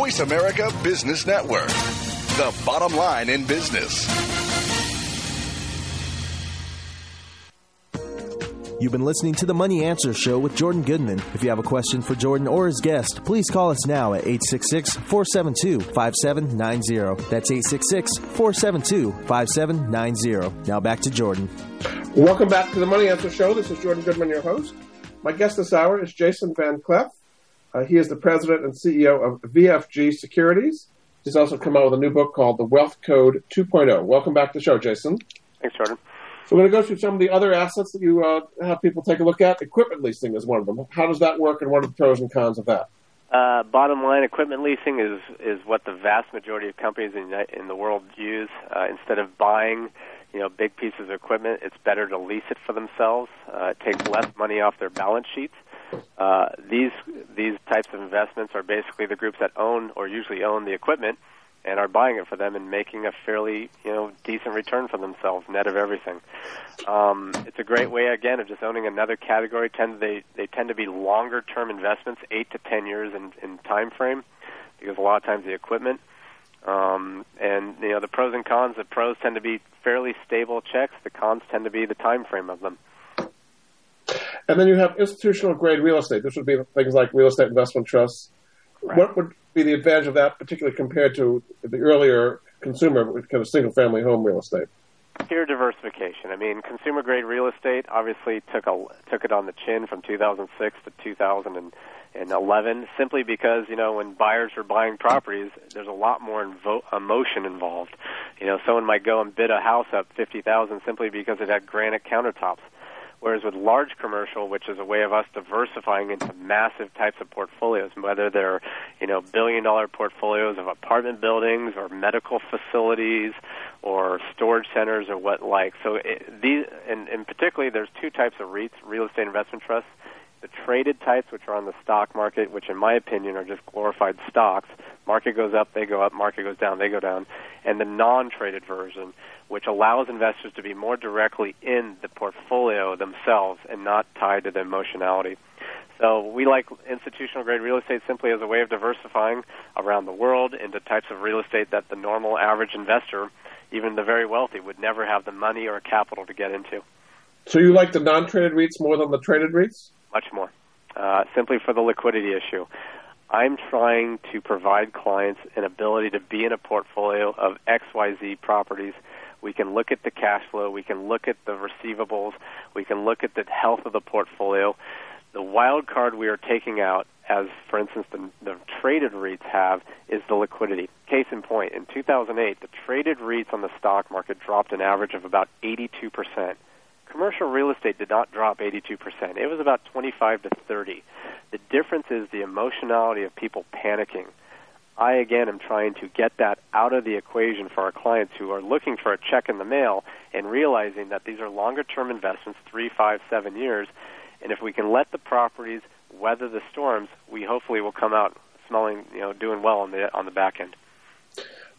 Voice America Business Network, the bottom line in business. You've been listening to the Money Answer Show with Jordan Goodman. If you have a question for Jordan or his guest, please call us now at 866 472 5790. That's 866 472 5790. Now back to Jordan. Welcome back to the Money Answer Show. This is Jordan Goodman, your host. My guest this hour is Jason Vanclef. Uh, he is the president and CEO of VFG Securities. He's also come out with a new book called The Wealth Code 2.0. Welcome back to the show, Jason. Thanks, Jordan. So we're going to go through some of the other assets that you uh, have people take a look at. Equipment leasing is one of them. How does that work, and what are the pros and cons of that? Uh, bottom line, equipment leasing is is what the vast majority of companies in in the world use. Uh, instead of buying, you know, big pieces of equipment, it's better to lease it for themselves. Uh, it takes less money off their balance sheets. Uh, these these types of investments are basically the groups that own or usually own the equipment and are buying it for them and making a fairly you know decent return for themselves net of everything. Um, it's a great way again of just owning another category. Tend they they tend to be longer term investments, eight to ten years in, in time frame, because a lot of times the equipment. Um, and you know the pros and cons. The pros tend to be fairly stable checks. The cons tend to be the time frame of them. And then you have institutional grade real estate. This would be things like real estate investment trusts. Right. What would be the advantage of that, particularly compared to the earlier consumer kind of single family home real estate? Pure diversification. I mean, consumer grade real estate obviously took a took it on the chin from 2006 to 2011, simply because you know when buyers are buying properties, there's a lot more invo- emotion involved. You know, someone might go and bid a house up 50,000 simply because it had granite countertops Whereas with large commercial, which is a way of us diversifying into massive types of portfolios, whether they're, you know, billion dollar portfolios of apartment buildings or medical facilities or storage centers or what like. So it, these, and, and particularly there's two types of REITs, real estate investment trusts, the traded types, which are on the stock market, which in my opinion are just glorified stocks. Market goes up, they go up. Market goes down, they go down. And the non-traded version, which allows investors to be more directly in the portfolio themselves and not tied to the emotionality. So we like institutional grade real estate simply as a way of diversifying around the world into types of real estate that the normal average investor, even the very wealthy, would never have the money or capital to get into. So you like the non-traded REITs more than the traded REITs? Much more. Uh, simply for the liquidity issue. I'm trying to provide clients an ability to be in a portfolio of XYZ properties. We can look at the cash flow, we can look at the receivables, we can look at the health of the portfolio. The wild card we are taking out, as for instance the, the traded REITs have, is the liquidity. Case in point, in 2008, the traded REITs on the stock market dropped an average of about 82 percent commercial real estate did not drop 82%. It was about 25 to 30. The difference is the emotionality of people panicking. I again am trying to get that out of the equation for our clients who are looking for a check in the mail and realizing that these are longer term investments, three, five, seven years, and if we can let the properties weather the storms, we hopefully will come out smelling, you know, doing well on the on the back end.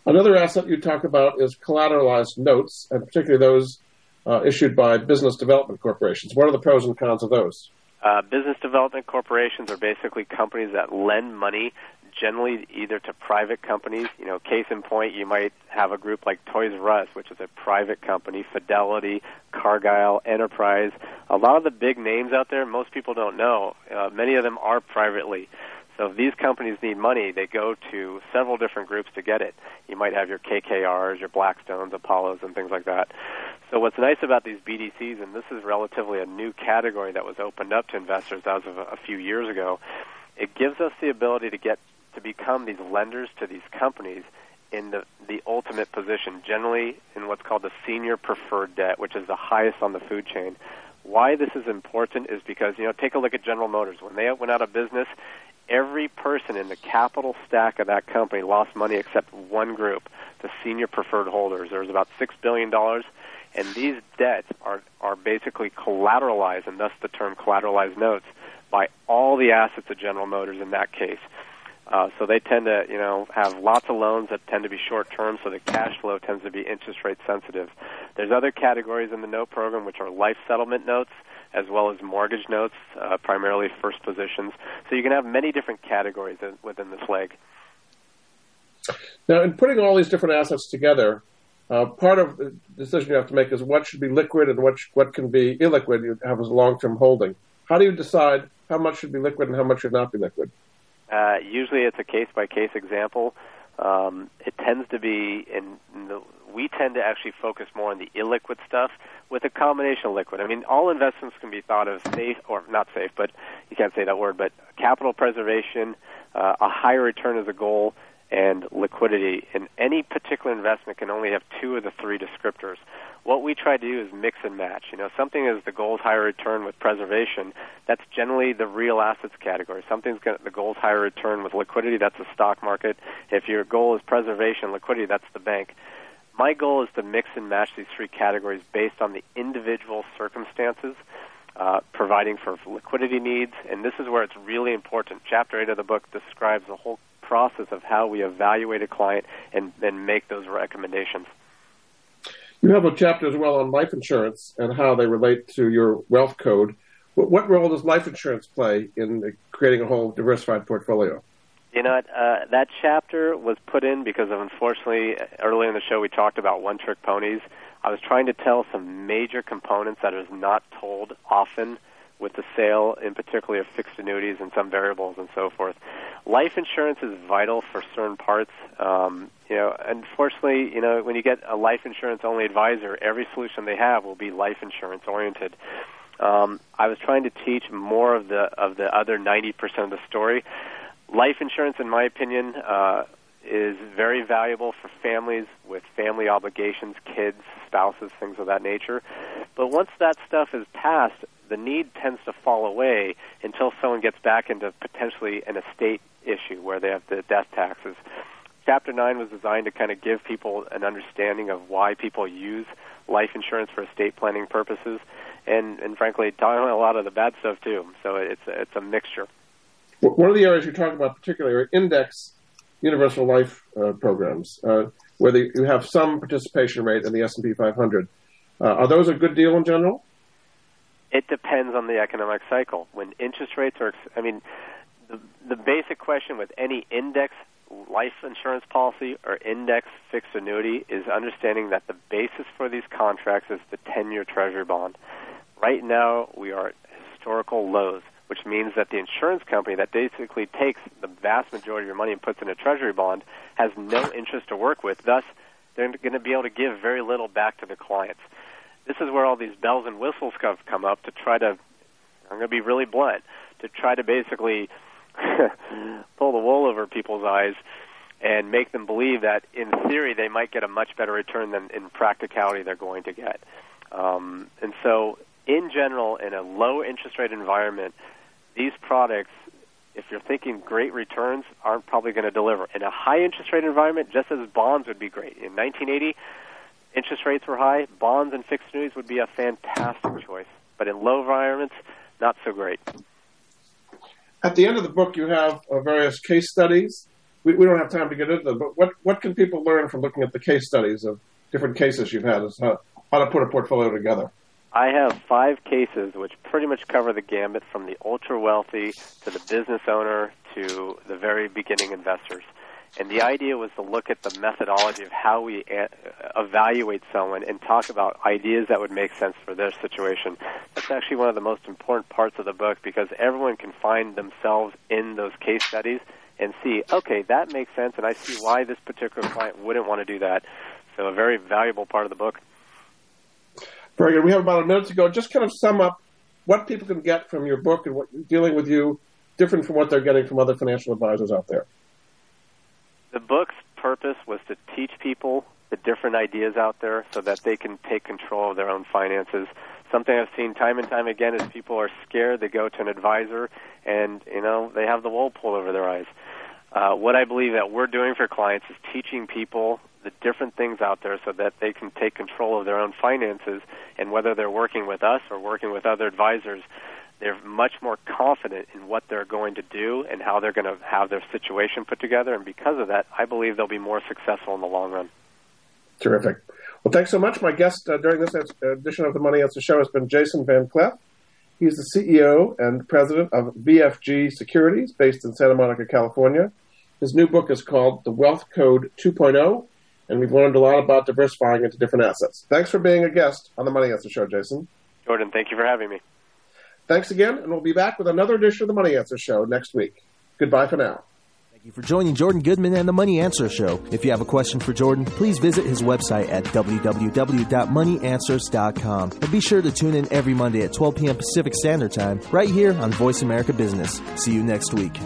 Another asset you talk about is collateralized notes, and particularly those uh, issued by business development corporations. What are the pros and cons of those? Uh, business development corporations are basically companies that lend money generally either to private companies. You know, case in point, you might have a group like Toys R Us, which is a private company, Fidelity, Cargill, Enterprise. A lot of the big names out there, most people don't know. Uh, many of them are privately. So if these companies need money, they go to several different groups to get it. You might have your KKRs, your Blackstones, Apollos, and things like that. So what's nice about these BDCs, and this is relatively a new category that was opened up to investors as of a few years ago, it gives us the ability to get to become these lenders to these companies in the, the ultimate position, generally in what's called the senior preferred debt, which is the highest on the food chain. Why this is important is because, you know, take a look at General Motors. When they went out of business, every person in the capital stack of that company lost money except one group, the senior preferred holders. There was about $6 billion, and these debts are, are basically collateralized, and thus the term collateralized notes, by all the assets of General Motors in that case. Uh, so they tend to, you know, have lots of loans that tend to be short term, so the cash flow tends to be interest rate sensitive. There's other categories in the note program which are life settlement notes as well as mortgage notes, uh, primarily first positions. So you can have many different categories within this leg. Now, in putting all these different assets together, uh, part of the decision you have to make is what should be liquid and what sh- what can be illiquid. You have as a long-term holding. How do you decide how much should be liquid and how much should not be liquid? Uh, usually, it's a case-by-case example. Um, it tends to be, the, we tend to actually focus more on the illiquid stuff with a combination of liquid. I mean, all investments can be thought of safe, or not safe, but you can't say that word, but capital preservation, uh, a higher return as a goal, and liquidity. And any particular investment can only have two of the three descriptors. What we try to do is mix and match. You know, something is the gold higher return with preservation. That's generally the real assets category. Something's got the gold higher return with liquidity. That's the stock market. If your goal is preservation, liquidity, that's the bank. My goal is to mix and match these three categories based on the individual circumstances. Uh, providing for liquidity needs, and this is where it's really important. Chapter 8 of the book describes the whole process of how we evaluate a client and then make those recommendations. You have a chapter as well on life insurance and how they relate to your wealth code. What, role does life insurance play in creating a whole diversified portfolio? You know, uh, that chapter was put in because of unfortunately earlier in the show we talked about one trick ponies. I was trying to tell some major components that is not told often with the sale, in particular of fixed annuities and some variables and so forth. Life insurance is vital for certain parts. Um, you know, unfortunately, you know, when you get a life insurance only advisor, every solution they have will be life insurance oriented. Um, I was trying to teach more of the of the other 90% of the story. Life insurance, in my opinion, uh, is very valuable for families with family obligations, kids, spouses, things of that nature. But once that stuff is passed, the need tends to fall away until someone gets back into potentially an estate issue where they have the death taxes. Chapter 9 was designed to kind of give people an understanding of why people use life insurance for estate planning purposes and, and frankly, talking a lot of the bad stuff too. So it's, a, it's a mixture. One of the areas you talk about particularly are index universal life uh, programs, uh, where you have some participation rate in the S&P 500. Uh, are those a good deal in general? It depends on the economic cycle. When interest rates are, I mean, the, the basic question with any index life insurance policy or index fixed annuity is understanding that the basis for these contracts is the 10 year treasury bond. Right now, we are at historical lows, which means that the insurance company that basically takes the vast majority of your money and puts in a treasury bond has no interest to work with. Thus, they're going to be able to give very little back to the clients this is where all these bells and whistles come up to try to, I'm going to be really blunt, to try to basically <laughs> pull the wool over people's eyes and make them believe that in theory they might get a much better return than in practicality they're going to get. Um, and so, in general, in a low interest rate environment, these products if you're thinking great returns, aren't probably going to deliver. In a high interest rate environment, just as bonds would be great. In 1980, interest rates were high, bonds and fixed annuities would be a fantastic choice. But in low environments, not so great. At the end of the book, you have uh, various case studies. We, we don't have time to get into them, but what, what can people learn from looking at the case studies of different cases you've had as how, how to put a portfolio together? I have five cases which pretty much cover the gambit from the ultra wealthy to the business owner to the very beginning investors. And the idea was to look at the methodology of how we a- evaluate someone and talk about ideas that would make sense for their situation. That's actually one of the most important parts of the book because everyone can find themselves in those case studies and see, okay, that makes sense, and I see why this particular client wouldn't want to do that. So, a very valuable part of the book. Very good. We have about a minute to go. Just kind of sum up what people can get from your book and what you're dealing with you different from what they're getting from other financial advisors out there. The book's purpose was to teach people the different ideas out there so that they can take control of their own finances. Something I've seen time and time again is people are scared. They go to an advisor, and you know they have the wool pulled over their eyes. Uh, what I believe that we're doing for clients is teaching people the different things out there so that they can take control of their own finances, and whether they're working with us or working with other advisors, they're much more confident in what they're going to do and how they're going to have their situation put together. And because of that, I believe they'll be more successful in the long run. Terrific. Well, thanks so much. My guest uh, during this edition of the Money Answer Show has been Jason Vanclef. He's the CEO and president of VFG Securities, based in Santa Monica, California. His new book is called The Wealth Code 2.0, and we've learned a lot about diversifying into different assets. Thanks for being a guest on the Money Answer Show, Jason. Jordan, thank you for having me. Thanks again, and we'll be back with another edition of the Money Answer Show next week. Goodbye for now. Thank you for joining Jordan Goodman and the Money Answer Show. If you have a question for Jordan, please visit his website at www.moneyanswers.com. And be sure to tune in every Monday at 12 p.m. Pacific Standard Time right here on Voice America Business. See you next week.